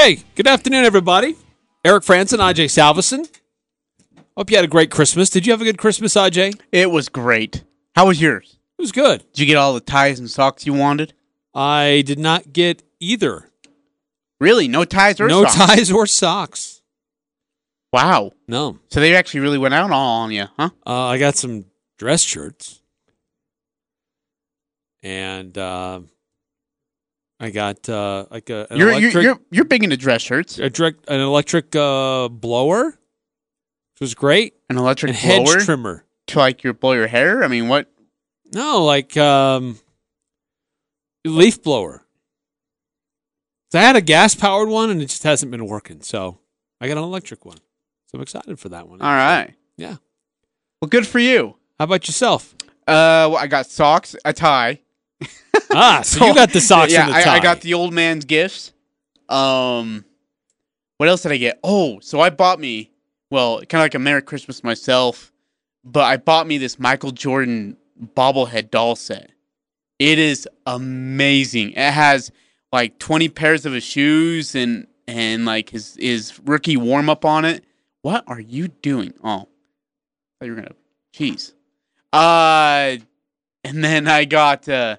Hey, good afternoon, everybody. Eric Frandsen, Aj Salvesen. Hope you had a great Christmas. Did you have a good Christmas, Aj? It It was great. How was yours? It was good. Did you get all the ties and socks you wanted? I did not get either. Really? No ties or no socks? ties or socks. Wow. No. So they actually really went out all on you, huh? Uh, I got some dress shirts. And uh, I got uh, like a, an You're, electric, you're you're you're big into dress shirts. a direct, an electric uh, blower, which was great, An electric and hedge trimmer. to like your blow your hair. I mean, what? No, like um, leaf blower. So I had a gas powered one, and it just hasn't been working. So I got an electric one. So I'm excited for that one. All right. Yeah. Well, good for you. How about yourself? Uh, well, I got socks, a tie. Ah, so, you got the socks yeah, and the I, tie. I got the old man's gifts. Um, what else did I get? Oh, so I bought me, well, kind of like a Merry Christmas myself, but I bought me this Michael Jordan bobblehead doll set. It is amazing. It has like 20 pairs of his shoes and and like his his rookie warm up on it. What are you doing? Oh, I thought you were gonna. Jeez. Uh, and then I got uh,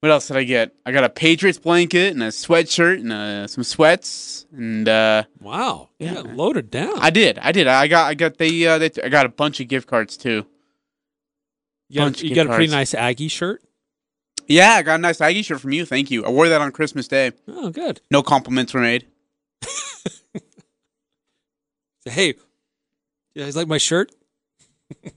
what else did I get? I got a Patriots blanket and a sweatshirt and uh, some sweats and uh, Wow. You Yeah, got loaded down. I did, I did. I got, I got the, uh, they, I got a bunch of gift cards too. you got, you got a pretty nice Aggie shirt. Yeah, I got a nice Aggie shirt from you. Thank you. I wore that on Christmas Day. Oh, good. No compliments were made. So, hey, you guys like my shirt? you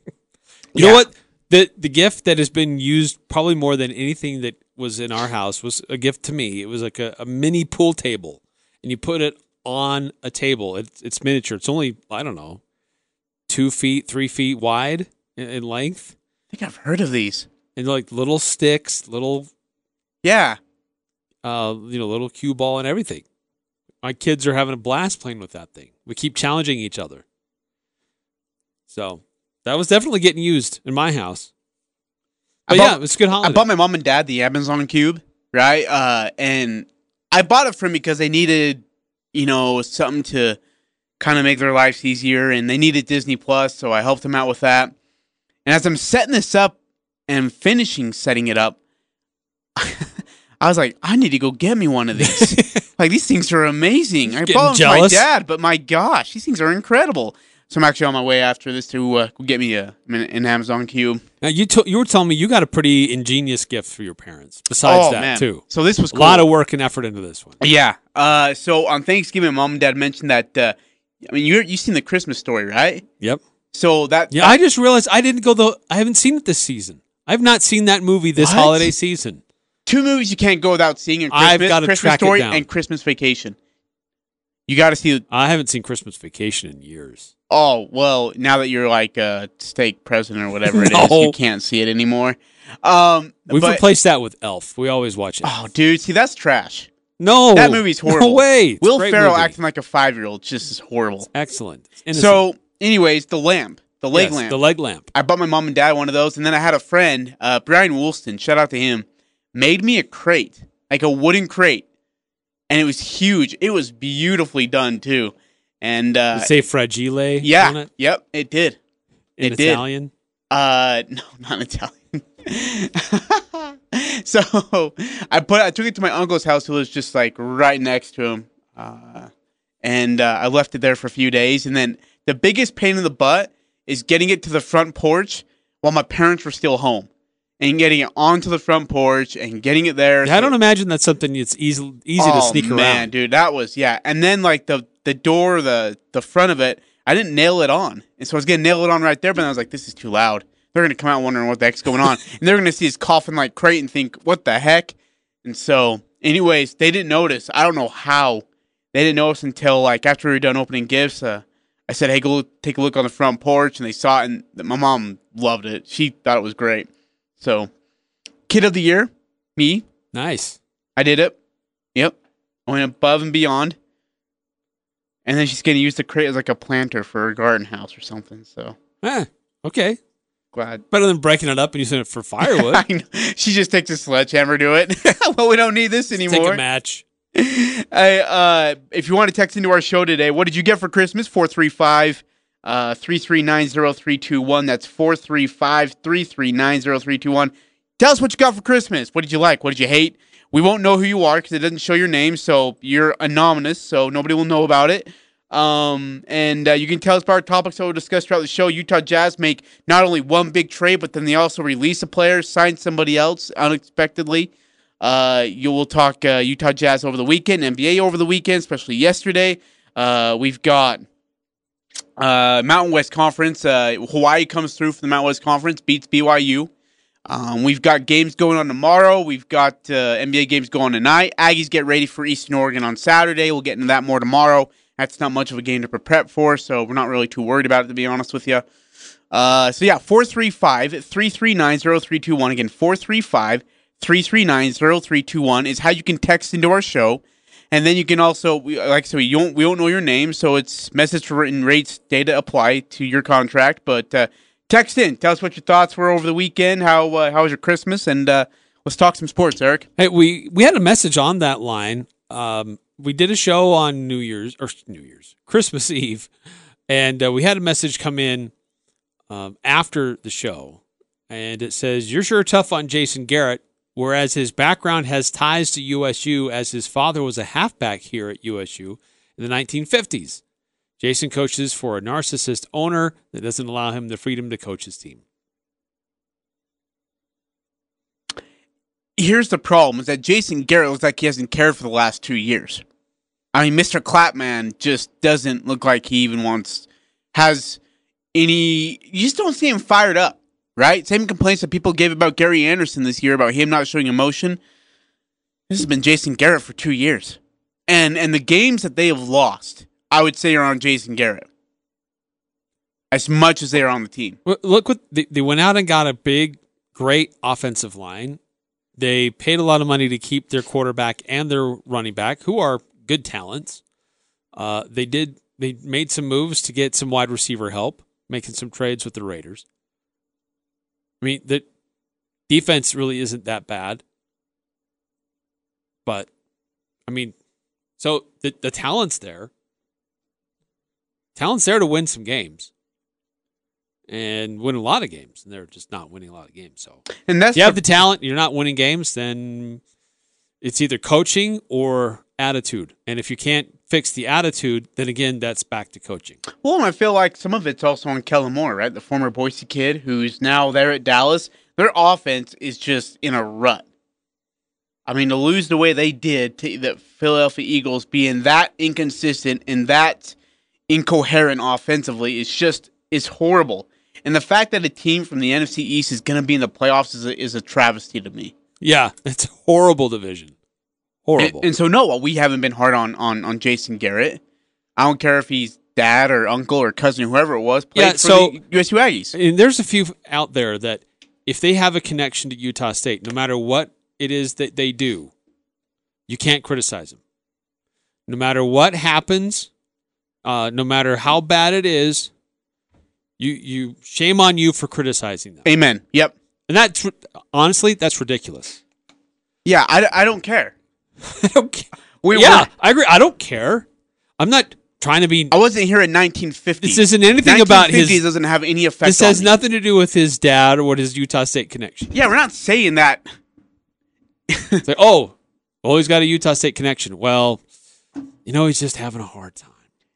Yeah. know what? The the gift that has been used probably more than anything that was in our house was a gift to me. It was like a, a mini pool table, and you put it on a table. It's it's miniature. It's only I don't know, two feet, three feet wide in, in length, I think I've heard of these. and like little sticks, little Yeah. uh, you know, little cue ball and everything. My kids are having a blast playing with that thing. We keep challenging each other. So that was definitely getting used in my house. I But bought- yeah, it's a good holiday. I bought my mom and dad the Amazon Cube, right? Uh, and I bought it for them because they needed, you know, something to kind of make their lives easier, and they needed Disney Plus, so I helped them out with that. And as I'm setting this up and finishing setting it up, I was like, I need to go get me one of these. like these things are amazing. I bought them for my dad, but my gosh, these things are incredible. So I'm actually on my way after this to uh, get me a an Amazon Cube. now you to- you were telling me you got a pretty ingenious gift for your parents. Besides oh that, man, too, So this was a lot of work and effort into this one. Yeah. Uh, so on Thanksgiving, mom and dad mentioned that. Uh, I mean, you you seen the Christmas story, right? Yep. So that Yeah, I just realized I didn't go the. I haven't seen it this season. I've not seen that movie this What? holiday season. two movies you can't go without seeing: in I've Christmas, gotta Christmas track it Story down. and Christmas Vacation. You got to see. I haven't seen Christmas Vacation in years. Oh well, now that you're like a stake president or whatever it is, No. you can't see it anymore. Um, We've but- replaced that with Elf. We always watch it. Oh, dude, see that's trash. no, that movie's horrible No way. It's Will Ferrell movie. acting like a five year old just is horrible. excellent. It's. So, anyways, the lamp, the leg Yes, lamp. the leg lamp. I bought my mom and dad one of those, and then I had a friend, uh, Brian Woolston, shout out to him, made me a crate, like a wooden crate, and it was huge. It was beautifully done too, and uh, Did say fragile on yeah, it yep, it did. in it did. Italian. Uh, no, not Italian. so I put, I took it to my uncle's house, who was just like right next to him, uh, and uh, I left it there for a few days, and then the biggest pain in the butt is getting it to the front porch while my parents were still home, and getting it onto the front porch and getting it there. I don't imagine that's something that's easy easy to Oh, sneak man, around. dude, that was yeah. And then like the the door, the the front of it, I didn't nail it on, and so I was gonna nail it on right there, but then I was like, this is too loud. They're gonna come out wondering what the heck's going on, and they're gonna see his coffin like crate and think, what the heck? And so, anyways, they didn't notice. I don't know how they didn't know us until like after we were done opening gifts. Uh, I said, "Hey, go look, take a look on the front porch," and they saw it, and my mom loved it. She thought it was great. So, kid of the year, me. Nice. I did it. Yep, I went above and beyond. And then she's gonna use the crate as like a planter for her garden house or something. So Eh, okay. glad. Better than breaking it up and using it for firewood. I know. She just takes a sledgehammer to it. well, we don't need this Take anymore. a match. I, uh, if you want to text into our show today, what did you get for Christmas? 435 uh, 3390321. That's 435 Tell us what you got for Christmas. What did you like? What did you hate? We won't know who you are because it doesn't show your name, so you're anonymous, so nobody will know about it. Um, and uh, you can tell us about topics that we'll discuss throughout the show. Utah Jazz make not only one big trade, but then they also release a player, sign somebody else unexpectedly. Uh, you will talk uh, Utah Jazz over the weekend, NBA over the weekend, especially yesterday. Uh, we've got uh, Mountain West Conference. Uh, Hawaii comes through for the Mountain West Conference, beats BYU. Um, we've got games going on tomorrow. We've got uh, NBA games going tonight. Aggies get ready for Eastern Oregon on Saturday. We'll get into that more tomorrow. That's not much of a game to prep for, so we're not really too worried about it, to be honest with you. Uh, so yeah, 435 339 0321. Again, 435 339 0321 is how you can text into our show. And then you can also, like I said, we don't, we don't know your name, so it's message to written rates data apply to your contract. But uh, text in, tell us what your thoughts were over the weekend. How uh, how was your Christmas? And uh, let's talk some sports, Eric. Hey, we we had a message on that line. Um, we did a show on New Year's or New Year's Christmas Eve, and uh, we had a message come in um, after the show, and it says you're sure tough on Jason Garrett, whereas his background has ties to USU, as his father was a halfback here at USU in the 1950s. Jason coaches for a narcissist owner that doesn't allow him the freedom to coach his team. Here's the problem: is that Jason Garrett looks like he hasn't cared for the last two years. I mean, Mr. Clapman just doesn't look like he even wants has any. You just don't see him fired up, right? Same complaints that people gave about Gary Anderson this year about him not showing emotion. This has been Jason Garrett for two years, and and the games that they have lost, I would say, are on Jason Garrett as much as they are on the team. Look what they, they went out and got a big, great offensive line. They paid a lot of money to keep their quarterback and their running back, who are good talents. Uh, they did. They made some moves to get some wide receiver help, making some trades with the Raiders. I mean, the defense really isn't that bad, but I mean, so the the talent's there. Talent's there to win some games and win a lot of games, and they're just not winning a lot of games. So And that's if you have the- the talent, you're not winning games, then it's either coaching or attitude. And if you can't fix the attitude, then again, that's back to coaching. Well, and I feel like some of it's also on Kellen Moore, right? The former Boise kid who's now there at Dallas. Their offense is just in a rut. I mean, to lose the way they did to the Philadelphia Eagles being that inconsistent and that incoherent offensively is just is horrible. And the fact that a team from the NFC East is going to be in the playoffs is a, is a travesty to me. Yeah, it's a horrible division. Horrible. And, and so no, we haven't been hard on on on Jason Garrett. I don't care if he's dad or uncle or cousin, whoever it was. Played Yeah, for so- the USU Aggies. and there's a few out there that if they have a connection to Utah State, no matter what it is that they do, you can't criticize them. No matter what happens, uh, no matter how bad it is, you you shame on you for criticizing them. Amen. Yep. And that's honestly that's ridiculous. Yeah, I, I don't care. I don't care. We, yeah, we're- I agree. I don't care. I'm not trying to be. I wasn't here in 1950. This isn't anything about his- 1950 doesn't have any effect. This has me. nothing to do with his dad or what his Utah State connection. Yeah, we're not saying that. It's like, oh, well, he's got a Utah State connection. Well, you know, he's just having a hard time.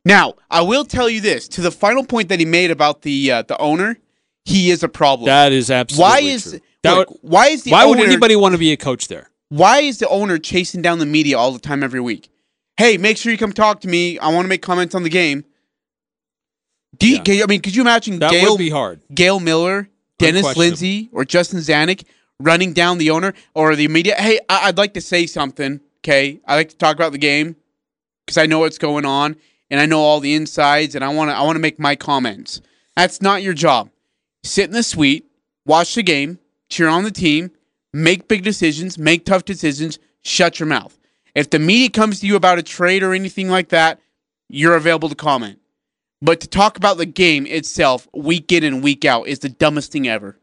Now, I will tell you this: to the final point that he made about the uh, the owner, he is a problem. That is absolutely why is look, would- why is the why would anybody want to be a coach there? Why is the owner chasing down the media all the time every week? Hey, make sure you come talk to me. I want to make comments on the game. Do you, Yeah. can I mean, could you imagine That Gail, would be hard. Gail Miller, Dennis. Lindsey, or Justin Zanik running down the owner or the media? Hey, I- I'd like to say something. Okay, I'd like to talk about the game. because I know what's going on and I know all the insides and I want to I want to make my comments. That's not your job. Sit in the suite, watch the game, cheer on the team, make big decisions, make tough decisions, shut your mouth. If the media comes to you about a trade or anything like that, you're available to comment. But to talk about the game itself, week in and week out, is the dumbest thing ever.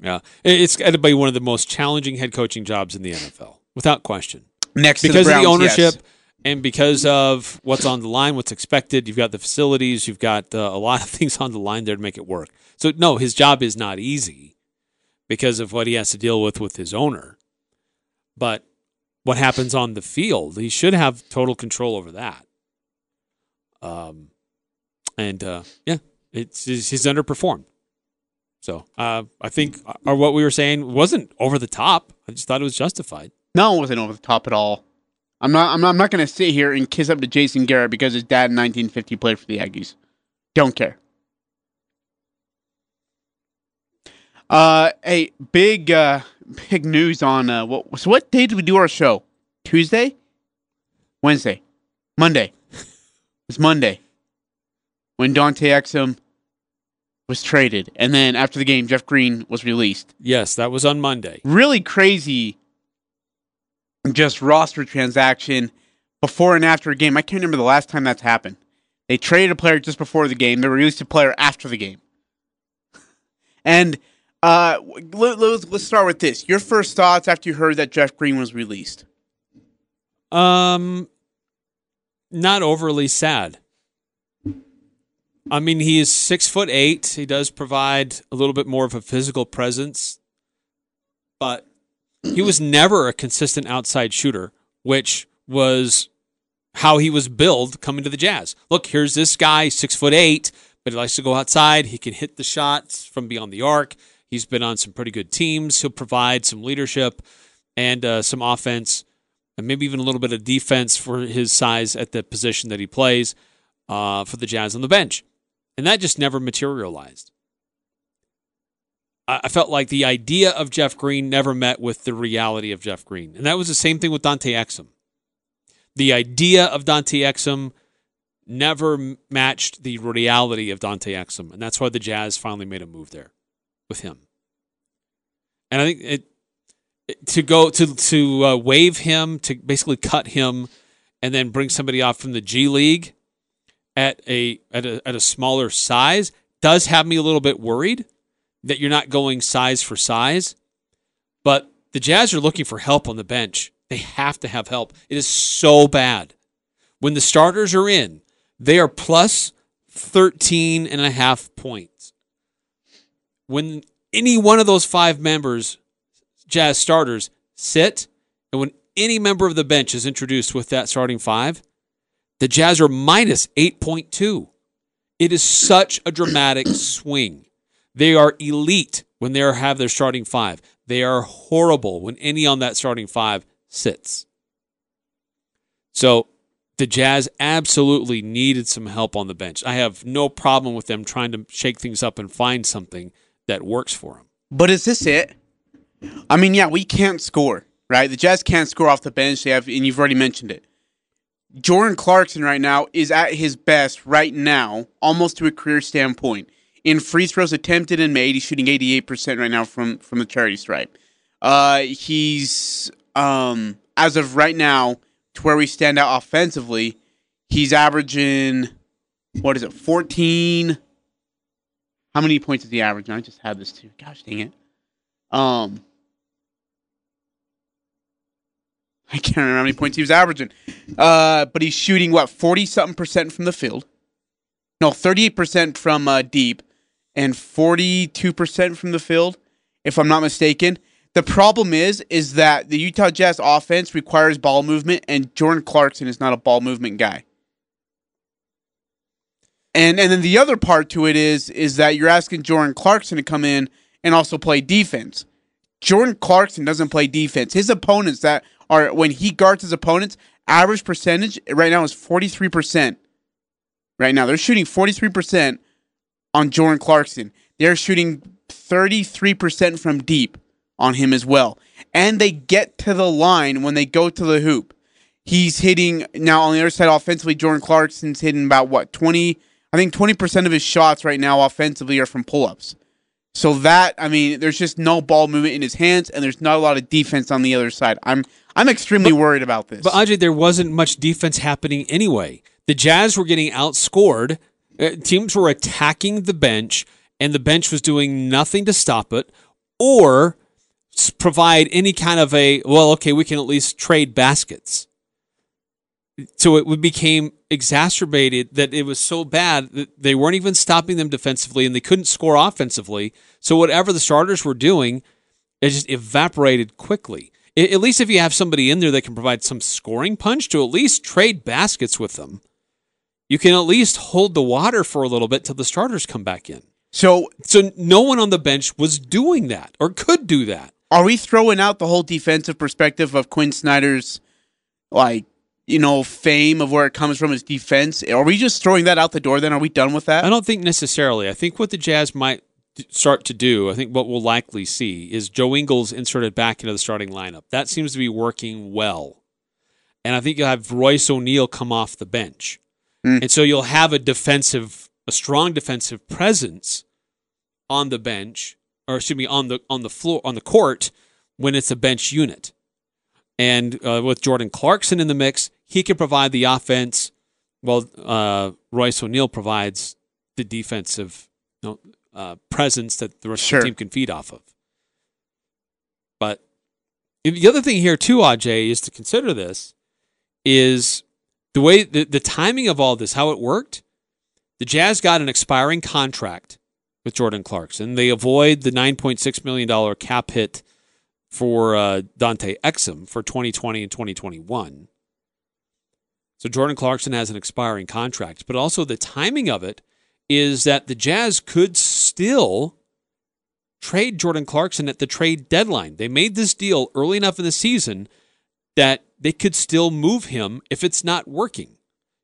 Yeah, it's got to be one of the most challenging head coaching jobs in the NFL, without question. Next to because the Browns, of the ownership yes. and because of what's on the line, what's expected. You've got the facilities, you've got uh, a lot of things on the line there to make it work. So no, his job is not easy because of what he has to deal with with his owner. But what happens on the field, he should have total control over that. Um, and uh, yeah, it's he's he's underperformed. So uh, I think or what we were saying wasn't over the top. I just thought it was justified. No, it wasn't over the top at all. I'm not. I'm not, I'm not going to sit here and kiss up to Jason Garrett because his dad in 1950 played for the Aggies. Don't care. Uh, hey, big, uh, big news on uh, what? So, what day did we do our show? Tuesday, Wednesday, Monday. It's Monday when Dante Exum was traded, and then after the game, Jeff Green was released. Yes, that was on Monday. Really crazy just roster transaction before and after a game. I can't remember the last time that's happened. They traded a player just before the game. They released a player after the game. And uh, let, us let's start with this. Your first thoughts after you heard that Jeff Green was released? Um, not overly sad. I mean, he is six foot eight. He does provide a little bit more of a physical presence, but he was never a consistent outside shooter, which was how he was billed coming to the Jazz. Look, here's this guy, six foot eight, but he likes to go outside. He can hit the shots from beyond the arc. He's been on some pretty good teams. He'll provide some leadership and uh, some offense, and maybe even a little bit of defense for his size at the position that he plays uh, for the Jazz on the bench. And that just never materialized. I felt like the idea of Jeff Green never met with the reality of Jeff Green. And that was the same thing with Dante Exum. The idea of Dante Exum never matched the reality of Dante Exum. And that's why the Jazz finally made a move there with him. And I think it, to go to to uh, waive him, to basically cut him, and then bring somebody off from the G League at a at a at a smaller size does have me a little bit worried that you're not going size for size. But the Jazz are looking for help on the bench. They have to have help. It is so bad. When the starters are in, they are plus 13 and a half points. When any one of those five members, Jazz starters, sit, and when any member of the bench is introduced with that starting five, the Jazz are minus 8.2. It is such a dramatic swing. They are elite when they have their starting five. They are horrible when any on that starting five sits. So the Jazz absolutely needed some help on the bench. I have no problem with them trying to shake things up and find something that works for them. But is this it? I mean, yeah, we can't score, right? The Jazz can't score off the bench. They have, and you've already mentioned it. Jordan Clarkson right now is at his best right now, almost to a career standpoint. In free throws attempted and made, he's shooting 88% right now from, from the charity stripe. Uh, he's, um, as of right now, to where we stand out offensively, he's averaging, what is it, 14? How many points is he averaging? I just had this too. Gosh dang it. Um, I can't remember how many points he was averaging. Uh, but he's shooting what forty something percent from the field. No, thirty eight percent from uh, deep, and forty two percent from the field, if I'm not mistaken. The problem is, is that the Utah Jazz offense requires ball movement, and Jordan Clarkson is not a ball movement guy. And and then the other part to it is, is that you're asking Jordan Clarkson to come in and also play defense. Jordan Clarkson doesn't play defense. His opponents that are when he guards his opponents, average percentage right now is 43%. Right now, they're shooting 43% on Jordan Clarkson. They're shooting 33% from deep on him as well. And they get to the line when they go to the hoop. He's hitting now on the other side offensively. Jordan Clarkson's hitting about what twenty. I think twenty percent of his shots right now offensively are from pull ups. So that I mean, there's just no ball movement in his hands, and there's not a lot of defense on the other side. I'm I'm extremely worried about this. But Ajay, there wasn't much defense happening anyway. The Jazz were getting outscored. Uh, teams were attacking the bench, and the bench was doing nothing to stop it or provide any kind of a well, okay, we can at least trade baskets. So it became exacerbated that it was so bad that they weren't even stopping them defensively and they couldn't score offensively. So whatever the starters were doing, it just evaporated quickly. At least if you have somebody in there that can provide some scoring punch to at least trade baskets with them, you can at least hold the water for a little bit till the starters come back in. so So no one on the bench was doing that or could do that. are we throwing out the whole defensive perspective of Quin Snyder's like you know fame of where it comes from is defense? Are we just throwing that out the door? Then are we done with that? I don't think necessarily. I think what the Jazz might start to do, I think what we'll likely see is Joe Ingles inserted back into the starting lineup. That seems to be working well. And I think you'll have Royce O'Neale come off the bench. And so you'll have a defensive, a strong defensive presence on the bench, or excuse me, on the on the floor on the court when it's a bench unit. And uh, with Jordan Clarkson in the mix, he can provide the offense. Well, uh, Royce O'Neale provides the defensive you know, uh, presence that the rest Sure. of the team can feed off of. But the other thing here too, Aj, is to consider this is the way the, the timing of all this, how it worked. The Jazz got an expiring contract with Jordan Clarkson. They avoid the nine point six million dollar cap hit for uh, Dante Exum for 2020 and 2021. So Jordan Clarkson has an expiring contract, but also the timing of it is that the Jazz could still trade Jordan Clarkson at the trade deadline. They made this deal early enough in the season that they could still move him if it's not working.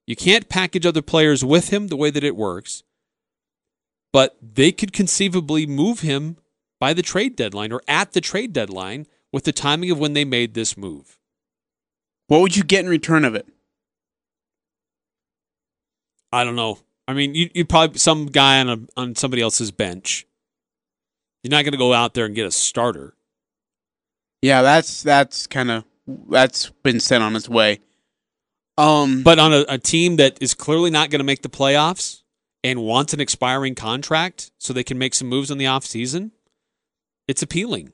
You can't package other players with him the way that it works, but they could conceivably move him by the trade deadline or at the trade deadline with the timing of when they made this move. What would you get in return of it? I don't know. I mean, you you probably some guy on a on somebody else's bench. You're not going to go out there and get a starter. Yeah, that's that's kind of that's been sent on its way. Um, But on a, a team that is clearly not going to make the playoffs and wants an expiring contract so they can make some moves in the offseason, it's appealing.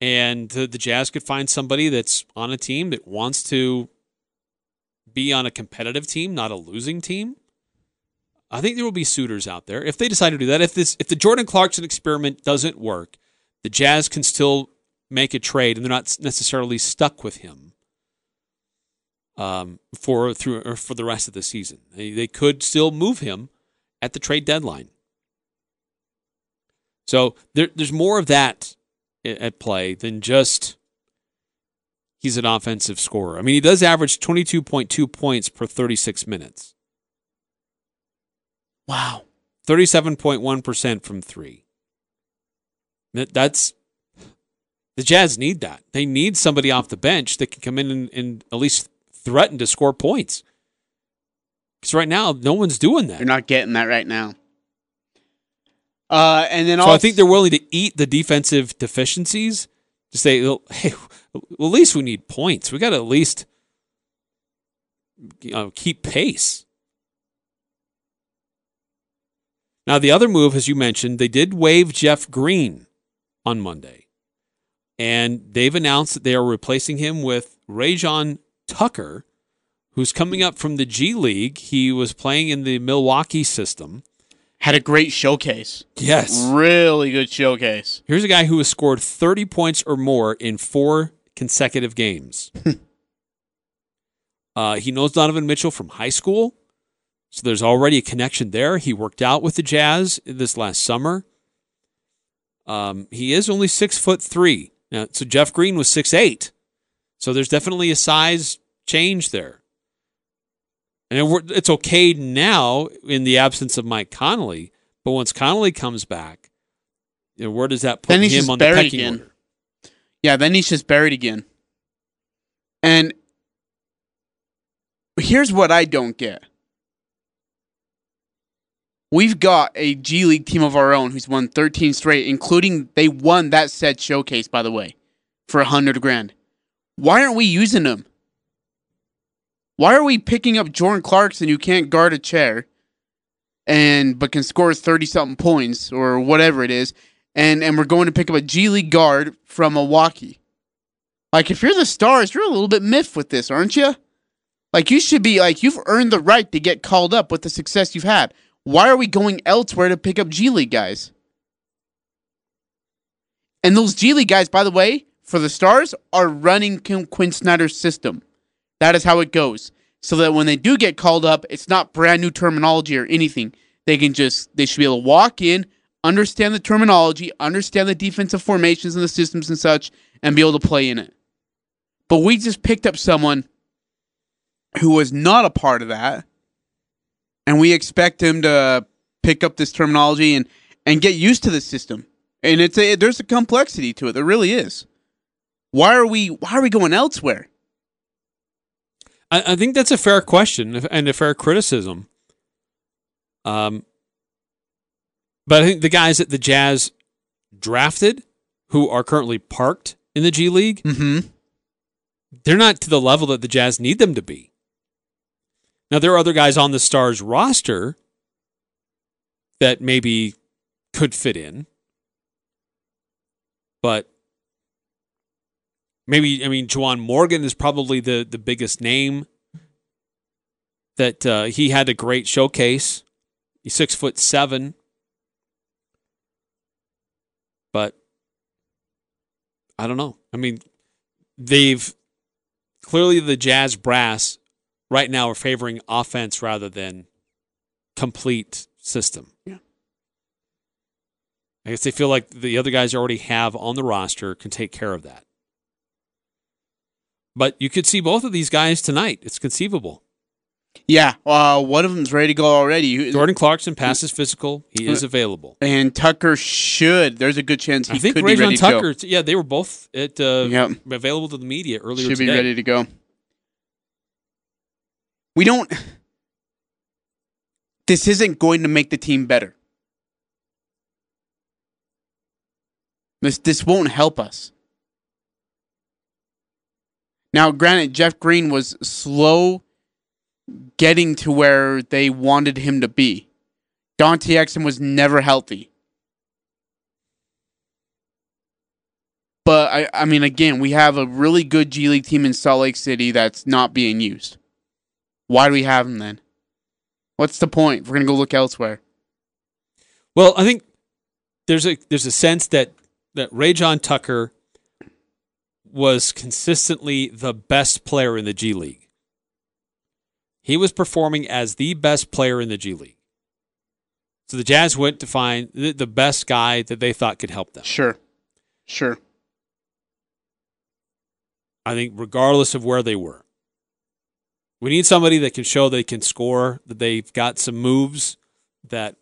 And the, the Jazz could find somebody that's on a team that wants to be on a competitive team, not a losing team. I think there will be suitors out there if they decide to do that. If this, if the Jordan Clarkson experiment doesn't work, the Jazz can still make a trade, and they're not necessarily stuck with him um, for through or for the rest of the season. They, they could still move him at the trade deadline. So there, there's more of that at play than just he's an offensive scorer. I mean, he does average 22.2 points per 36 minutes, wow. 37.1% from three. That's the Jazz need that. They need somebody off the bench that can come in and, and at least threaten to score points. Because right now, no one's doing that. You're not getting that right now. Uh, and then So also, I think they're willing to eat the defensive deficiencies to say, hey, well, at least we need points. We got to at least you know, keep pace. Now, the other move, as you mentioned, they did waive Jeff Green on Monday. And they've announced that they are replacing him with Rayjon Tucker, who's coming up from the G League. He was playing in the Milwaukee system. Had a great showcase. Yes. Really good showcase. Here's a guy who has scored 30 points or more in four consecutive games. uh, he knows Donovan Mitchell from high school, so there's already a connection there. He worked out with the Jazz this last summer. Um, he is only six foot three. Now, so Jeff Green was six eight, so there's definitely a size change there. And it's okay now in the absence of Mike Conley, but once Conley comes back, you know, where does that put him on the pecking again. order? Yeah, then he's just buried again. And here's what I don't get. We've got a G League team of our own who's won 13 straight, including they won that said showcase, by the way, for a hundred grand. Why aren't we using them? Why are we picking up Jordan Clarkson who can't guard a chair and but can score 30 something points or whatever it is, and, and we're going to pick up a G League guard from Milwaukee? Like if you're the stars, you're a little bit miffed with this, aren't you? Like you should be like you've earned the right to get called up with the success you've had. Why are we going elsewhere to pick up G League guys? And those G League guys, by the way, for the Stars, are running Quin Snyder's system. That is how it goes. So that when they do get called up, it's not brand new terminology or anything. They can just they should be able to walk in, understand the terminology, understand the defensive formations and the systems and such, and be able to play in it. But we just picked up someone who was not a part of that and we expect him to pick up this terminology and and get used to the system. And it's a there's a complexity to it. There really is. Why are we why are we going elsewhere? I, I think that's a fair question and a fair criticism. Um, but I think the guys that the Jazz drafted, who are currently parked in the G League, Mm-hmm. they're not to the level that the Jazz need them to be. Now there are other guys on the Stars roster that maybe could fit in. But maybe I mean Juwan Morgan is probably the the biggest name that uh, he had a great showcase. He's six foot seven. But I don't know. I mean, they've clearly the Jazz brass right now are favoring offense rather than complete system. Yeah. I guess they feel like the other guys already have on the roster can take care of that. But you could see both of these guys tonight. It's conceivable. Yeah, uh, one of them's ready to go already. Jordan Clarkson passes physical. He is available. and Tucker should. There's a good chance he I think could be ready Rayjon to go. Yeah, they were both at uh, Yep. available to the media earlier should be ready to go. We don't. This isn't going to make the team better. This this won't help us. Now, granted, Jeff Green was slow getting to where they wanted him to be. Dante Exum was never healthy. But I, I mean, again, we have a really good G League team in Salt Lake City that's not being used. Why do we have them then? What's the point? We're gonna go look elsewhere. Well, I think there's a there's a sense that that Rayjon Tucker was consistently the best player in the G League. He was performing as the best player in the G League. So the Jazz went to find the, best guy that they thought could help them. Sure, sure. I think regardless of where they were. We need somebody that can show they can score, that they've got some moves that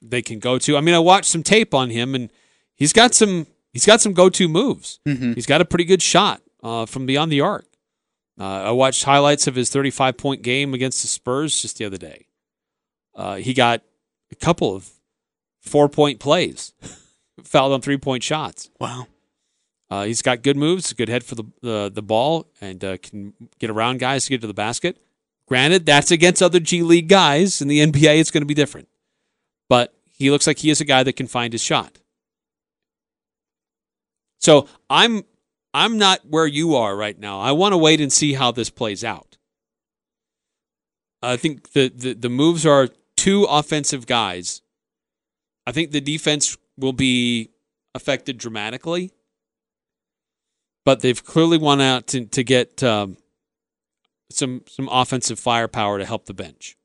they can go to. I mean, I watched some tape on him and he's got some he's got some go-to moves. Mm-hmm. He's got a pretty good shot uh, from beyond the arc. Uh, I watched highlights of his 35 point game against the Spurs just the other day. Uh, he got a couple of four point plays, fouled on three point shots. Wow. Uh, he's got good moves, good head for the the, the ball, and uh, can get around guys to get to the basket. Granted, that's against other G League guys. In the NBA, it's going to be different. But he looks like he is a guy that can find his shot. So I'm I'm not where you are right now. I want to wait and see how this plays out. I think the, the, the moves are two offensive guys. I think the defense will be affected dramatically, but they've clearly won out to, to get um, some some offensive firepower to help the bench.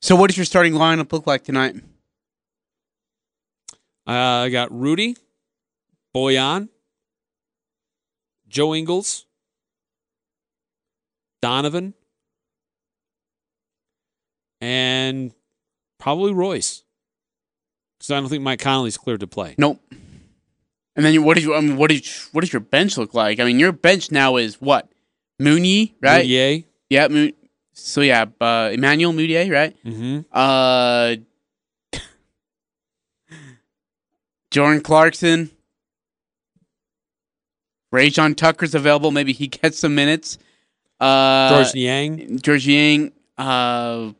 So, what does your starting lineup look like tonight? Uh, I got Rudy, Bojan, Joe Ingles, Donovan, and probably Royce. Because I don't think Mike Conley's cleared to play. Nope. And then what do you? I mean, what is what does your bench look like? I mean, your bench now is what? Mooney, right? Moutier. Yeah. Moon, so yeah, uh, Emmanuel Mudiay, right? Mm-hmm. Uh, Jordan Clarkson. Rayjon Tucker's available. Maybe he gets some minutes. Uh, George Niang. George Niang. Uh,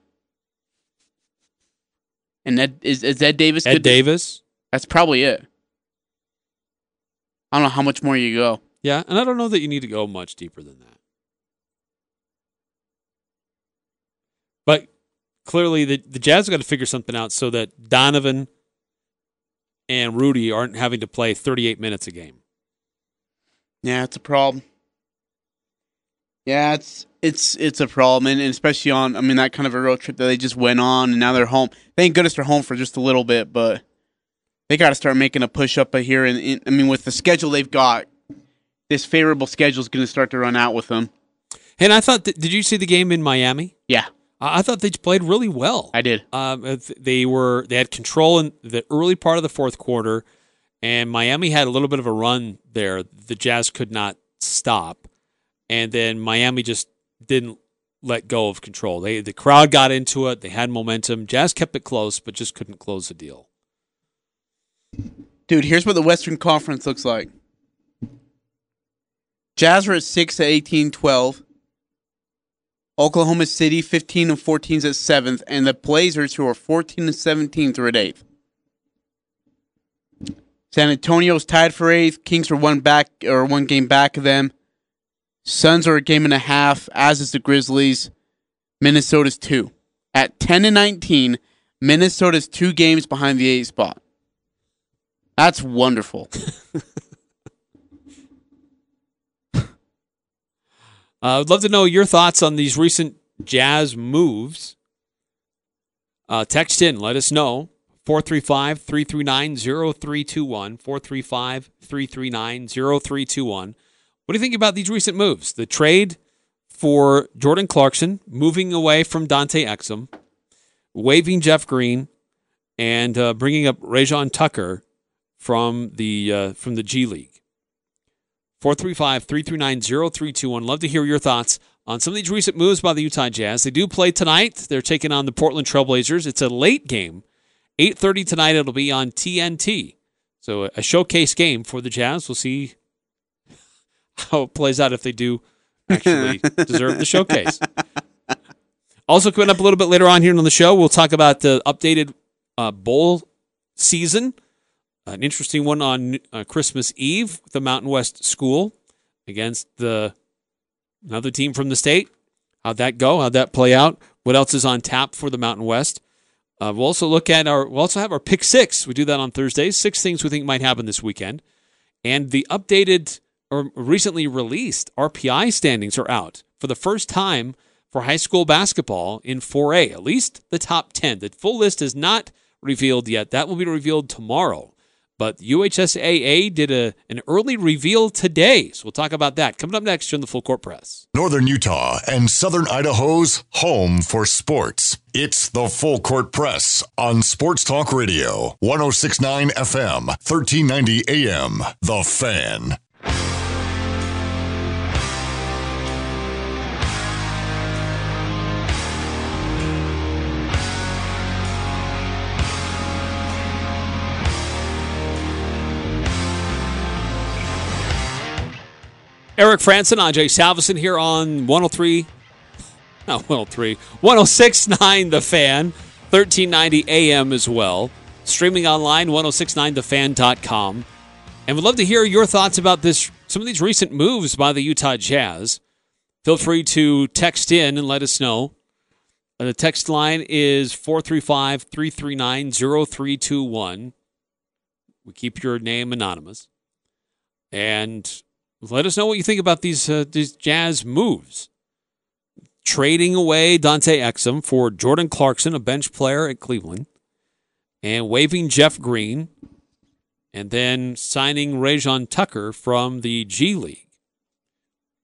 and Ed, is, is Ed Davis Ed? Davis. That's probably it. I don't know how much more you go. Yeah, and I don't know that you need to go much deeper than that. But clearly, the, the Jazz have got to figure something out so that Donovan and Rudy aren't having to play 38 minutes a game. Yeah, it's a problem. Yeah, it's it's it's a problem, and, and especially on I mean that kind of a road trip that they just went on, and now they're home. Thank goodness they're home for just a little bit, but they got to start making a push up here. And, and I mean, with the schedule they've got, this favorable schedule is going to start to run out with them. And I thought, that, did you see the game in Miami? Yeah, I I thought they played really well. I did. Um, uh, they were they had control in the early part of the fourth quarter, and Miami had a little bit of a run there. The Jazz could not stop, and then Miami just didn't let go of control. They the crowd got into it. They had momentum. Jazz kept it close, but just couldn't close the deal. Dude, here's what the Western Conference looks like. Jazz are at 6 to 18 12. Oklahoma City 15 and 14 is at 7th. And the Blazers, who are 14 and 17, are at 8th. San Antonio's tied for 8th. Kings are one back or one game back of them. Suns are a game and a half, as is the Grizzlies. Minnesota's two. At 10 and 19, Minnesota's two games behind the eight spot. That's wonderful. Uh, I'd love to know your thoughts on these recent Jazz moves. Uh, text in, let us know. 435 339 0321. 435 339 0321. What do you think about these recent moves? The trade for Jordan Clarkson, moving away from Dante Exum, waiving Jeff Green, and uh, bringing up Rayjon Tucker from the uh, from the G League. 435 339 0321. Love to hear your thoughts on some of these recent moves by the Utah Jazz. They do play tonight. They're taking on the Portland Trailblazers. It's a late game. 8:30 tonight it'll be on TNT. So a showcase game for the Jazz. We'll see how it plays out if they do actually deserve the showcase. Also coming up a little bit later on here on the show, we'll talk about the updated uh, bowl season an interesting one on uh, Christmas Eve with the Mountain West School against the another team from the state. How'd that go? How'd that play out? What else is on tap for the Mountain West? Uh, we'll also look at our. We'll also have our pick six. We do that on Thursdays. Six things we think might happen this weekend, and the updated or recently released RPI standings are out for the first time for high school basketball in 4A. At least the top 10. The full list is not revealed yet. That will be revealed tomorrow. But UHSAA did a an early reveal today. So we'll talk about that coming up next on the Full Court Press. Northern Utah and Southern Idaho's home for sports. It's the Full Court Press on Sports Talk Radio, 1069 FM, 1390 AM. The Fan. Eric Frandsen, Ajay Salvesen here on 103, not 103, 1069 The Fan, 1390 AM as well. Streaming online, 1069thefan.com. And we'd love to hear your thoughts about this, some of these recent moves by the Utah Jazz. Feel free to text in and let us know. Uh, The text line is 435 339 0321. We keep your name anonymous. And let us know what you think about these uh, these Jazz moves. Trading away Dante Exum for Jordan Clarkson, a bench player at Cleveland, and waiving Jeff Green, and then signing Rayjon Tucker from the G League,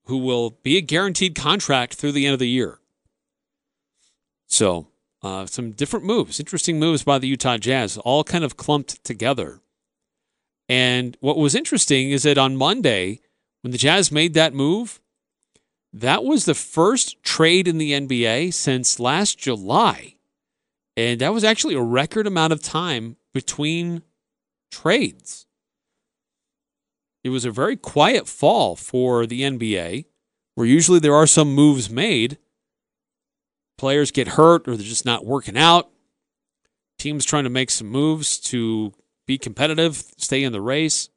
who will be a guaranteed contract through the end of the year. So, uh, some different moves, interesting moves by the Utah Jazz, all kind of clumped together. And what was interesting is that on Monday, when the Jazz made that move, that was the first trade in the NBA since last July. And that was actually a record amount of time between trades. It was a very quiet fall for the NBA, where usually there are some moves made. Players get hurt or they're just not working out. Teams trying to make some moves to be competitive, stay in the race.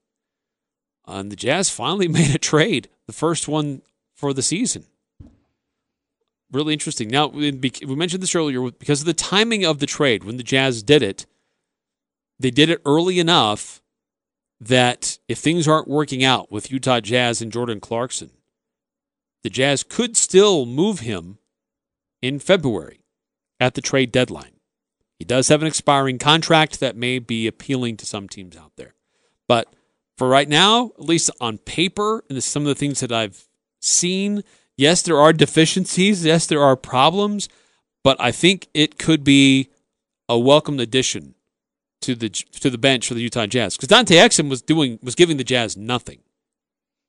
Uh, and the Jazz finally made a trade, the first one for the season. Really interesting. Now, we mentioned this earlier because of the timing of the trade when the Jazz did it, they did it early enough that if things aren't working out with Utah Jazz and Jordan Clarkson, the Jazz could still move him in February at the trade deadline. He does have an expiring contract that may be appealing to some teams out there. But for right now, at least on paper, and some of the things that I've seen, yes, there are deficiencies. Yes, there are problems. But I think it could be a welcome addition to the to the bench for the Utah Jazz because Dante Exum was doing was giving the Jazz nothing.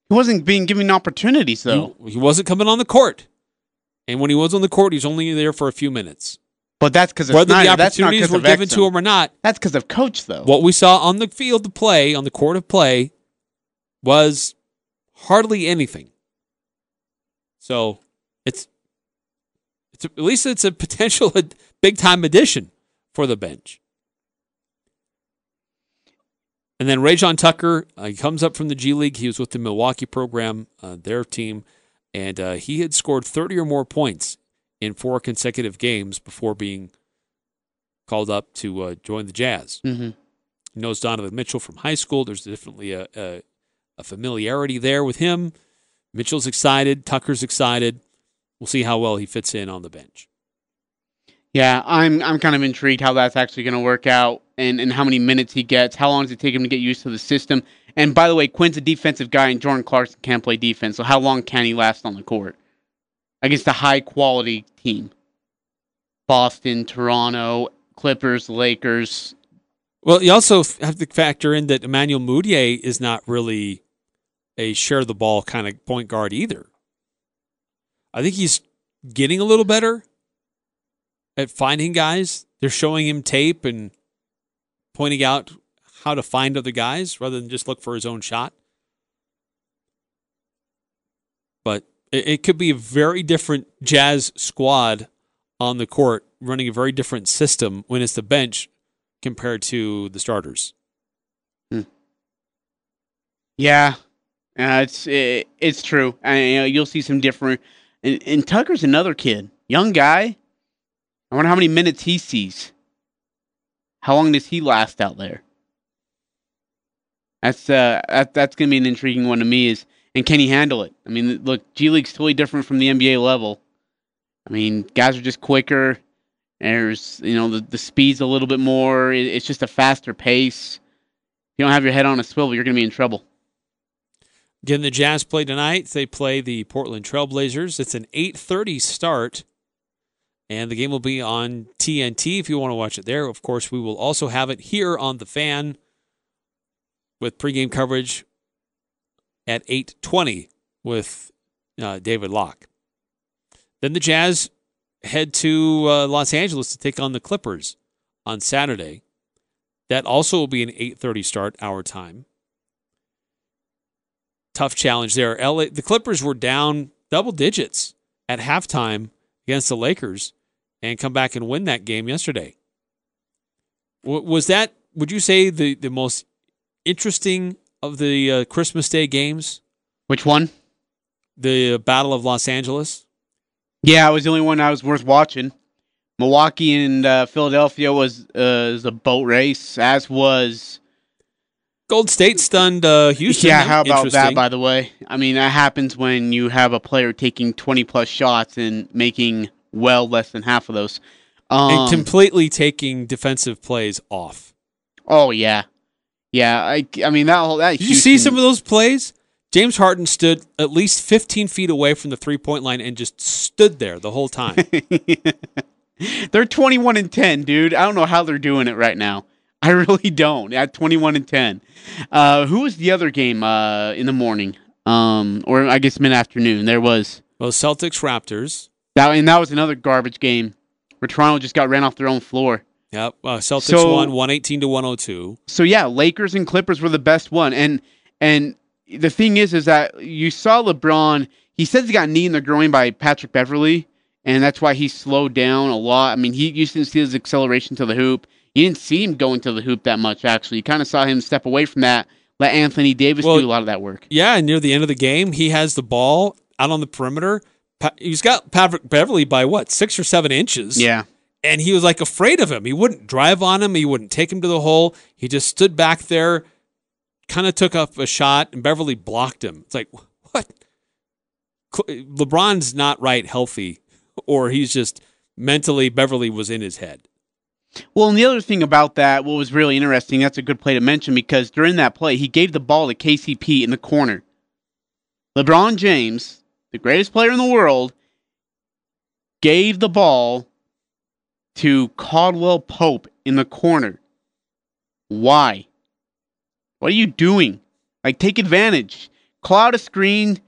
He wasn't being given opportunities though. He, he wasn't coming on the court, and when he was on the court, he was only there for a few minutes. But that's because whether Snyder. the opportunities were given to him or not. That's because of coach, though. What we saw on the field of play, on the court of play, was hardly anything. So it's it's at least it's a potential big time addition for the bench. And then Rayjon Tucker, uh, he comes up from the G League. He was with the Milwaukee program, uh, their team, and uh, he had scored 30 or more points in four consecutive games before being called up to uh, join the Jazz. Mm-hmm. He knows Donovan Mitchell from high school. There's definitely a, a, a familiarity there with him. Mitchell's excited. Tucker's excited. We'll see how well he fits in on the bench. Yeah, I'm I'm kind of intrigued how that's actually going to work out and, and how many minutes he gets. How long does it take him to get used to the system? And by the way, Quin's a defensive guy, and Jordan Clarkson can't play defense. So how long can he last on the court against a high quality team? Boston, Toronto, Clippers, Lakers. Well, you also have to factor in that Emmanuel Mudiay is not really a share the ball kind of point guard either. I think he's getting a little better at finding guys. They're showing him tape and pointing out how to find other guys rather than just look for his own shot. But it, could be a very different Jazz squad on the court running a very different system when it's the bench compared to the starters. Hmm. Yeah, uh, it's it, it's true. I, you know, you'll see some different. And, and Tucker's another kid, young guy. I wonder how many minutes he sees. How long does he last out there? That's uh that, that's gonna be an intriguing one to me. Is and can he handle it? I mean, look, G League's totally different from the NBA level. I mean, guys are just quicker. There's you know the the speed's a little bit more. It, it's just a faster pace. If you don't have your head on a swivel, you're gonna be in trouble. Again, the Jazz play tonight. They play the Portland Trailblazers. It's an 8:30 start, and the game will be on TNT if you want to watch it there. Of course, we will also have it here on the Fan with pregame coverage at 8:20 with uh, David Locke. Then the Jazz head to uh, Los Angeles to take on the Clippers on Saturday. That also will be an 8:30 start our time tough challenge there. LA, the Clippers were down double digits at halftime against the Lakers and come back and win that game yesterday. Was that, would you say, the, the most interesting of the uh, Christmas Day games? Which one? The Battle of Los Angeles? Yeah, it was the only one I was worth watching. Milwaukee and uh, Philadelphia was, uh, was a boat race, as was Gold State stunned uh, Houston. Yeah, how about that? By the way, I mean that happens when you have a player taking twenty plus shots and making well less than half of those, um, and completely taking defensive plays off. Oh yeah, yeah. I I mean that whole that. Did Houston, you see some of those plays? James Harden stood at least fifteen feet away from the three point line and just stood there the whole time. they're twenty one and ten, dude. I don't know how they're doing it right now. I really don't. At 21 and 10. Uh, who was the other game uh, in the morning? Um, or I guess mid afternoon. There was Well, Celtics Raptors. that, and that was another garbage game where Toronto just got ran off their own floor. Yep. Uh, Celtics So- won 118 to 102. So yeah, Lakers and Clippers were the best one, and and the thing is, is that you saw LeBron. He says he got knee in the groin by Patrick Beverley, and that's why he slowed down a lot. I mean, he you didn't see his acceleration to the hoop. You didn't see him going to the hoop that much. Actually, you kind of saw him step away from that. Let Anthony Davis Well, do a lot of that work. Yeah, and near the end of the game, he has the ball out on the perimeter. He's got Patrick Beverley by what six or seven inches. Yeah, and he was like afraid of him. He wouldn't drive on him. He wouldn't take him to the hole. He just stood back there, kind of took up a shot, and Beverley blocked him. It's like what? LeBron's not right healthy, or he's just mentally Beverley was in his head. Well, and the other thing about that, what was really interesting, that's a good play to mention because during that play, he gave the ball to KCP in the corner. LeBron James, the greatest player in the world, gave the ball to Caldwell Pope in the corner. Why? What are you doing? Like, take advantage. Cloud a screen,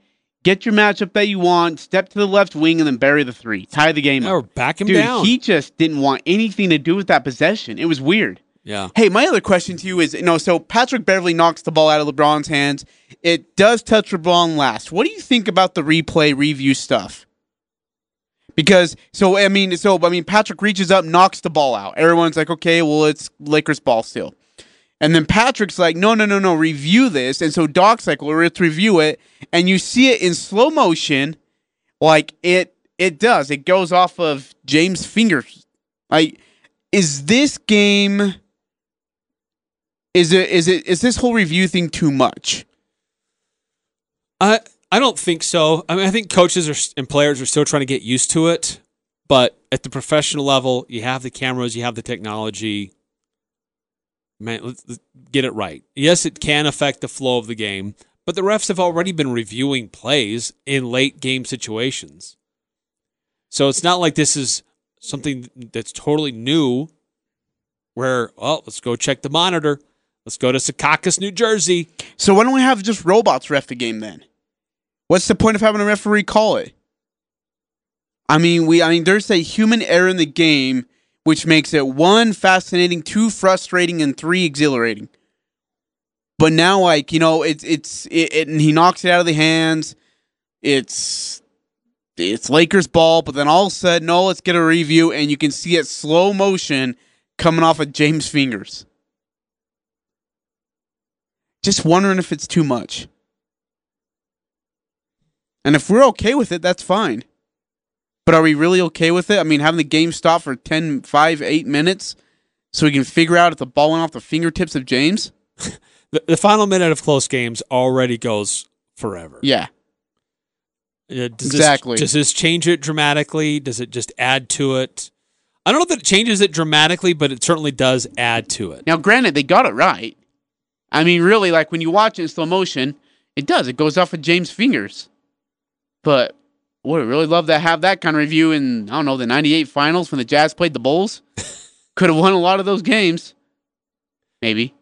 get your matchup that you want, step to the left wing, and then bury the three. Tie the game up. Or back him Dude, down. he just didn't want anything to do with that possession. It was weird. yeah. Hey, my other question to you is, you know, so Patrick Beverley knocks the ball out of LeBron's hands. It does touch LeBron last. What do you think about the replay review stuff? Because so I mean, so I mean, Patrick reaches up, knocks the ball out. Everyone's like, okay, well, it's Lakers ball still. And then Patrick's like, no, no, no, no, review this. And so Doc's like, well, let's review it. And you see it in slow motion, like it it does. It goes off of James' fingers. Like, is this game is it is it is this whole review thing too much? I I don't think so. I mean, I think coaches are, and players are still trying to get used to it. But at the professional level, you have the cameras, you have the technology. Man, let's, let's get it right. Yes, it can affect the flow of the game, but the refs have already been reviewing plays in late game situations. So it's not like this is something that's totally new. Where, well, let's go check the monitor. Let's go to Secaucus, New Jersey. So why don't we have just robots ref the game then? What's the point of having a referee call it? I mean, we I mean there's a human error in the game which makes it one fascinating, two frustrating, and three exhilarating. But now, like you know, it's it's it, it, and he knocks it out of the hands. It's it's Lakers ball, but then all of a sudden, no, let's get a review, and you can see it slow motion coming off of James' fingers. Just wondering if it's too much. And if we're okay with it, that's fine. But are we really okay with it? I mean, having the game stop for 10, 5, 8 minutes so we can figure out if the ball went off the fingertips of James? The, the final minute of close games already goes forever. Yeah. Uh, does Exactly. This, does this change it dramatically? Does it just add to it? I don't know that it changes it dramatically, but it certainly does add to it. Now, granted, they got it right. I mean, really, like when you watch it in slow motion, it does. It goes off of James' fingers. But would really love to have that kind of review in, I don't know, the 98 finals when the Jazz played the Bulls. Could have won a lot of those games. Maybe.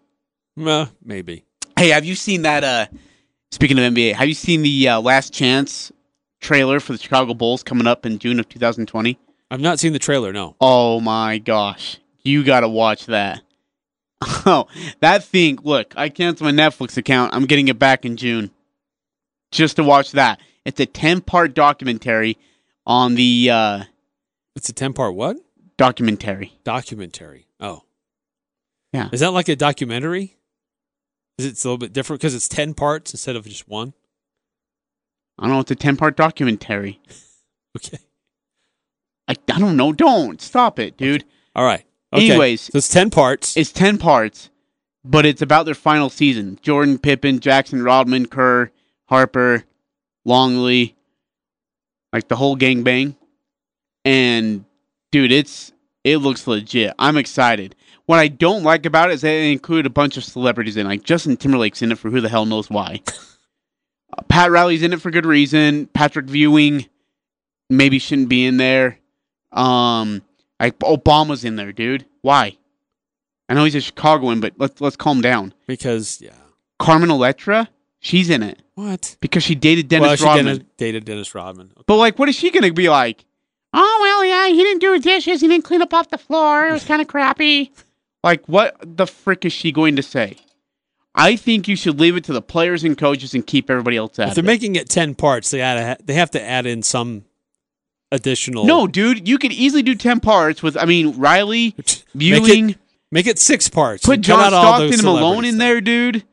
Uh, maybe. Hey, have you seen that? Uh, speaking of NBA, have you seen the uh, Last Dance trailer for the Chicago Bulls coming up in June of 2020? I've not seen the trailer. No. Oh my gosh, you got to watch that. Oh, that thing! Look, I canceled my Netflix account. I'm getting it back in June, just to watch that. It's a 10 part documentary on the uh, It's a ten part what? documentary. Documentary. Oh. Yeah. Is that like a documentary? Is it a little bit different because it's ten parts instead of just one? I don't know. It's a 10 part documentary. Okay. I, I don't know. Don't stop it, dude. All right. Okay. Anyways, so it's ten parts. It's 10 parts, but it's about their final season. Jordan, Pippen, Jackson, Rodman, Kerr, Harper, Longley, like the whole gangbang. And dude, it's it looks legit. I'm excited. What I don't like about it is they include a bunch of celebrities in. Like Justin Timberlake's in it for who the hell knows why. Uh, Pat Riley's in it for good reason. Patrick Ewing maybe shouldn't be in there. Um, like Obama's in there, dude. Why? I know he's a Chicagoan, but let's let's calm down. Because yeah, Carmen Electra, she's in it what? because she dated Dennis well, she Rodman. Dennis- dated Dennis Rodman. But like, what is she gonna be like? Oh well, yeah, he didn't do his dishes. He didn't clean up off the floor. It was kind of crappy. Like, what the frick is she going to say? I think you should leave it to the players and coaches and keep everybody else out. If they're it. making it ten parts, they add they have to add in some additional. no, dude, you could easily do ten parts with. I mean, Riley, Make it, make it six parts. put and John out all those Stockton and Malone in there, dude.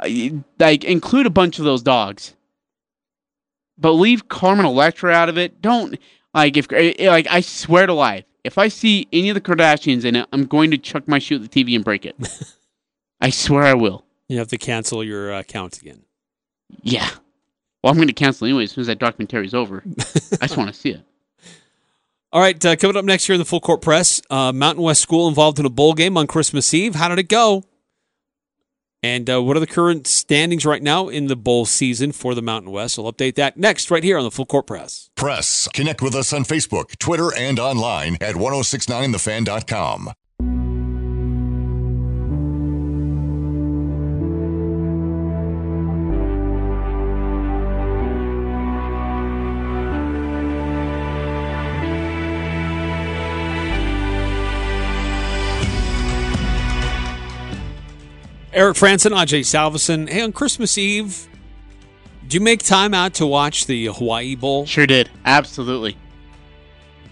Like, include a bunch of those dogs, but leave Carmen Electra out of it. Don't like if eh, like I swear to life, if I see any of the Kardashians in it, I'm going to chuck my shoe at the TV and break it. I swear I will. You have to cancel your uh, account again. Yeah. Well, I'm going to cancel anyway as soon as that documentary's over. I just want to see it. All right, uh, coming up next here in the full court press, uh, Mountain West School involved in a bowl game on Christmas Eve. How did it go? And uh, what are the current standings right now in the bowl season for the Mountain West? I'll update that next, right here on the full court press. Press. Connect with us on Facebook, Twitter, and online at 1069thefan.com. Eric Frandsen, Ajay Salvesen. Hey, on Christmas Eve, did you make time out to watch the Hawaii Bowl? Sure did. Absolutely.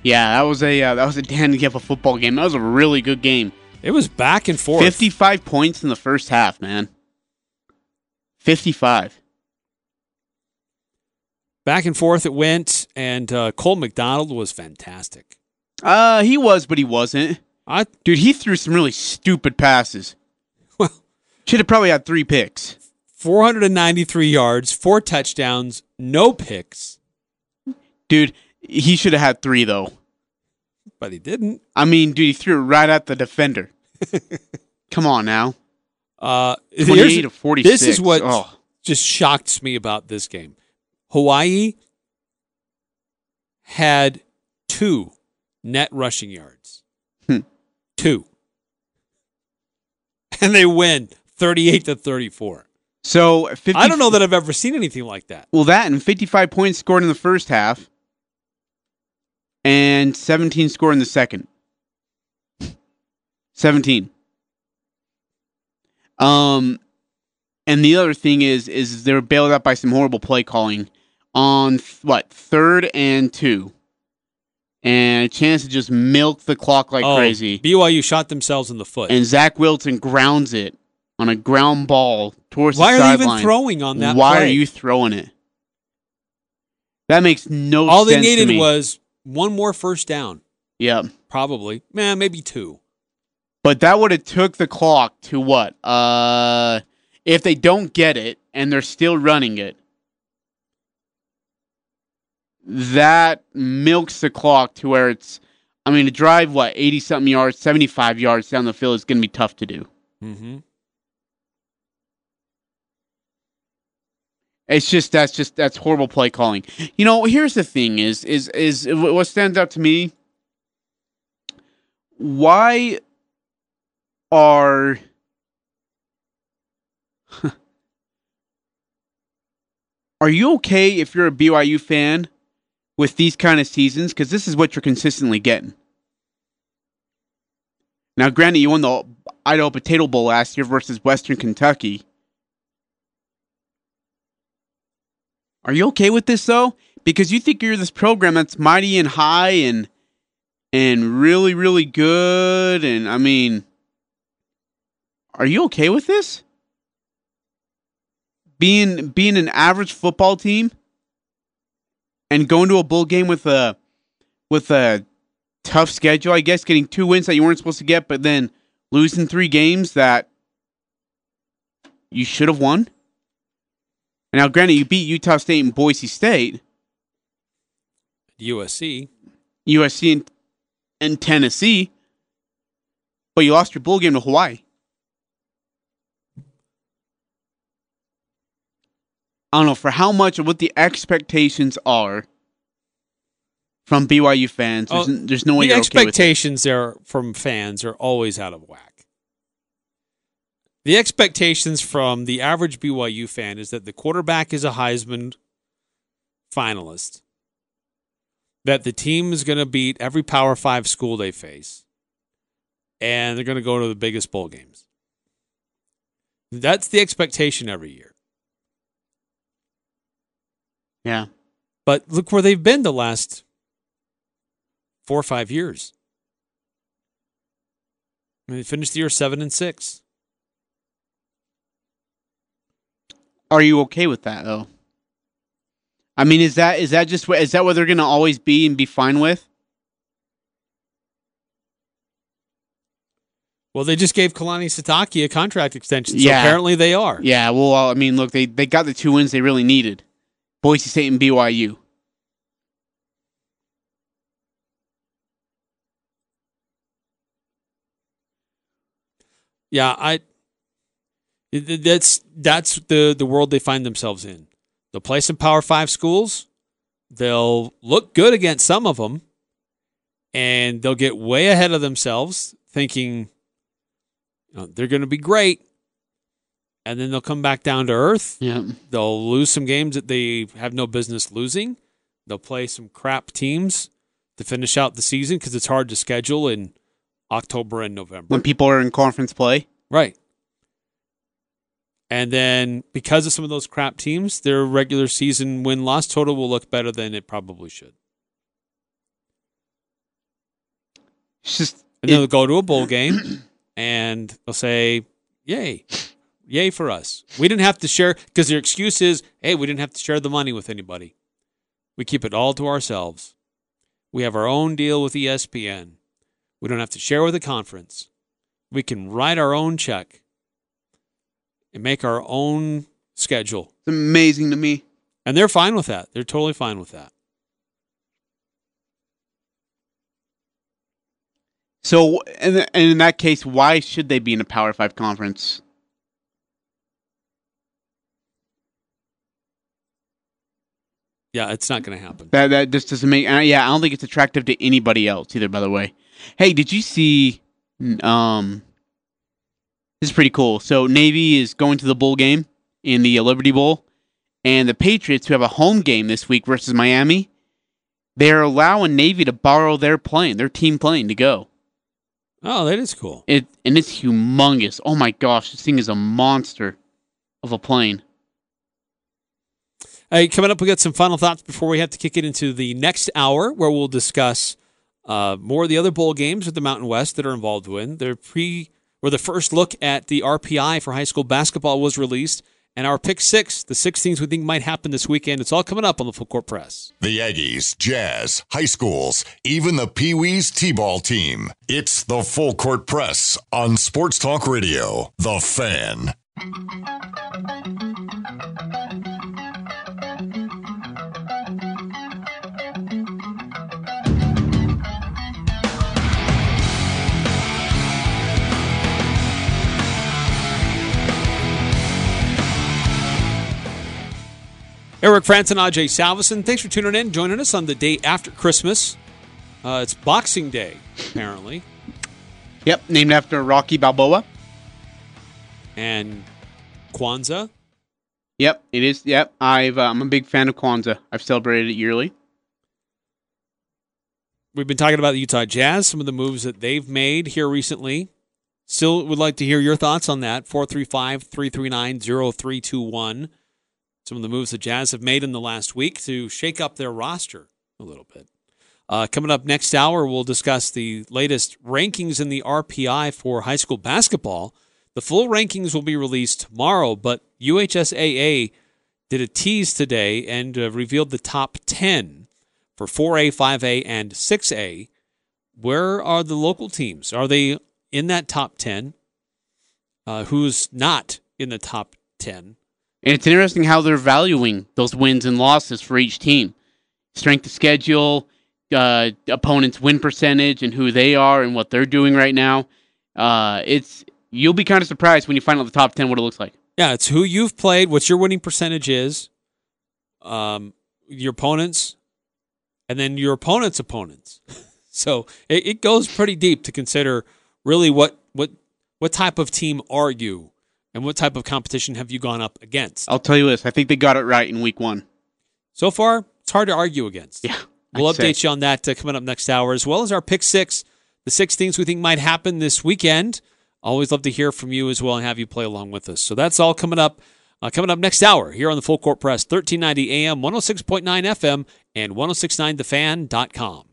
Yeah, that was a uh, that was a of a football game. That was a really good game. It was back and forth. 55 points in the first half, man. 55. Back and forth it went, and uh, Cole McDonald was fantastic. Uh, he was, but he wasn't. I Dude, he threw some really stupid passes. Should have probably had three picks. 493 yards, four touchdowns, no picks, Dude, he should have had three though. but he didn't. I mean, dude, he threw it right at the defender. Come on now. Uh, 28 here's- to 46. This is what Oh. just shocked me about this game. Hawaii had two net rushing yards. Hmm. Two. And they win 38 to 34. So 50, I don't know that I've ever seen anything like that. Well, that and 55 points scored in the first half, and 17 scored in the second. 17. Um, and the other thing is, is they're bailed out by some horrible play calling on th- what third and two, and a chance to just milk the clock like oh, crazy. BYU shot themselves in the foot. And Zach Wilson grounds it on a ground ball towards Why the sideline. Why are they even throwing on that Why play? are you throwing it? That makes no sense. All they needed was one more first down. yeah, Probably. Man, maybe two. but that would have took the clock to what? Uh, if they don't get it and they're still running it, that milks the clock to where it's. I mean, to drive what eighty something yards, seventy five yards down the field is going to be tough to do. Mm-hmm. It's just that's just that's horrible play calling. You know, here's the thing: is is is what stands out to me. Why are are you okay if you're a BYU fan with these kind of seasons? Because this is what you're consistently getting. Now, granted, you won the Idaho Potato Bowl last year versus Western Kentucky. Are you okay with this though? Because you think you're this program that's mighty and high and and really really good and I mean are you okay with this? Being being an average football team and going to a bowl game with a with a tough schedule, I guess getting two wins that you weren't supposed to get but then losing three games that you should have won? Now, granted, you beat Utah State and Boise State, USC. USC, and, and Tennessee, but you lost your bowl game to Hawaii. I don't know for how much of what the expectations are from BYU fans. There's, Oh, there's no way the you're okay expectations there from fans are always out of whack. The expectations from the average BYU fan is that the quarterback is a Heisman finalist, that the team is going to beat every Power Five school they face, and they're going to go to the biggest bowl games. That's the expectation every year. Yeah. But look where they've been the last four or five years. I mean, they finished the year seven and six. Are you okay with that though? I mean, is that is that just what is that what they're going to always be and be fine with? Well, they just gave Kalani Sitake a contract extension, so Yeah. apparently they are. Yeah. Well, I mean, look, they they got the two wins they really needed. Boise State and BYU. Yeah, I. That's that's the the world they find themselves in. They'll play some Power Five schools. They'll look good against some of them, and they'll get way ahead of themselves, thinking you know, they're going to be great, and then they'll come back down to earth. Yeah. They'll lose some games that they have no business losing. They'll play some crap teams to finish out the season because it's hard to schedule in October and November. When people are in conference play. Right. And then because of some of those crap teams, their regular season win loss total will look better than it probably should. It's just And then they'll go to a bowl game and they'll say, Yay. Yay for us. We didn't have to share because their excuse is, hey, we didn't have to share the money with anybody. We keep it all to ourselves. We have our own deal with ESPN. We don't have to share with the conference. We can write our own check and make our own schedule. it's amazing to me. And they're fine with that. They're totally fine with that. So, and, and in that case, why should they be in a Power Five conference? Yeah, it's not going to happen. That that just doesn't make. Uh, yeah, I don't think it's attractive to anybody else either. By the way, hey, did you see? Um, this is pretty cool. So Navy is going to the bowl game in the uh, Liberty Bowl, and the Patriots, who have a home game this week versus Miami, they're allowing Navy to borrow their plane, their team plane, to go. Oh, that is cool. It and it's humongous. Oh my gosh, this thing is a monster of a plane. Hey, coming up, we got some final thoughts before we have to kick it into the next hour, where we'll discuss uh, more of the other bowl games at the Mountain West that are involved in. Their pre, where the first look at the RPI for high school basketball was released, and our pick six, the six things we think might happen this weekend. It's all coming up on the Full Court Press. The Aggies, Jazz, high schools, even the Pee Wees T-ball team. It's the Full Court Press on Sports Talk Radio. The Fan. Eric Frandsen and Ajay Salvesen, thanks for tuning in, joining us on the day after Christmas. Uh, it's Boxing Day, apparently, Yep, named after Rocky Balboa. and Kwanzaa. Yep, it is. Yep, I've uh, I'm a big fan of Kwanzaa. I've celebrated it yearly. We've been talking about the Utah Jazz, some of the moves that they've made here recently. Still would like to hear your thoughts on that. 435 339 0321. Some of the moves the Jazz have made in the last week to shake up their roster a little bit. Uh, coming up next hour, we'll discuss the latest rankings in the RPI for high school basketball. The full rankings will be released tomorrow, but UHSAA did a tease today and uh, revealed the top 10 for 4A, 5A, and 6A. Where are the local teams? Are they in that top 10? Uh, who's not in the top 10? And it's interesting how they're valuing those wins and losses for each team. Strength of schedule, uh, opponents' win percentage, and who they are and what they're doing right now. Uh, it's you'll be kind of surprised when you find out the top ten what it looks like. Yeah, it's who you've played, what your winning percentage is, um, your opponents, and then your opponent's opponents. so it, it goes pretty deep to consider really what what what type of team are you and what type of competition have you gone up against? I'll tell you this. I think they got it right in week one. So far, it's hard to argue against. Yeah. We'll I'd update say. you on that uh, coming up next hour, as well as our pick six, the six things we think might happen this weekend. Always love to hear from you as well and have you play along with us. So that's all coming up. Uh, coming up next hour here on the Full Court Press, 1390 AM, 106.9 FM, and 1069thefan.com.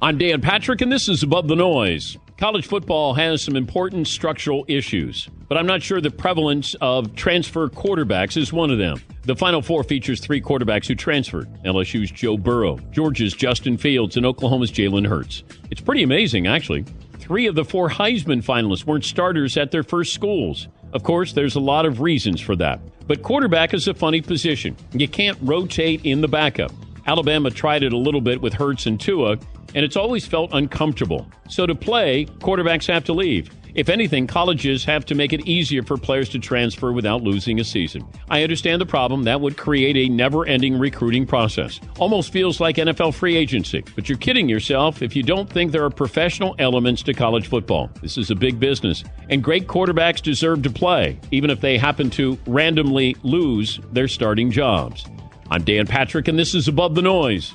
I'm Dan Patrick, and this is Above the Noise. College football has some important structural issues, but I'm not sure the prevalence of transfer quarterbacks is one of them. The Final Four features three quarterbacks who transferred LSU's Joe Burrow, Georgia's Justin Fields, and Oklahoma's Jalen Hurts. It's pretty amazing, actually. Three of the four Heisman finalists weren't starters at their first schools. Of course, there's a lot of reasons for that. But quarterback is a funny position. You can't rotate in the backup. Alabama tried it a little bit with Hurts and Tua, and it's always felt uncomfortable. So to play, quarterbacks have to leave. If anything, colleges have to make it easier for players to transfer without losing a season. I understand the problem. That would create a never ending recruiting process. Almost feels like NFL free agency. But you're kidding yourself if you don't think there are professional elements to college football. This is a big business, and great quarterbacks deserve to play, even if they happen to randomly lose their starting jobs. I'm Dan Patrick, and this is Above the Noise.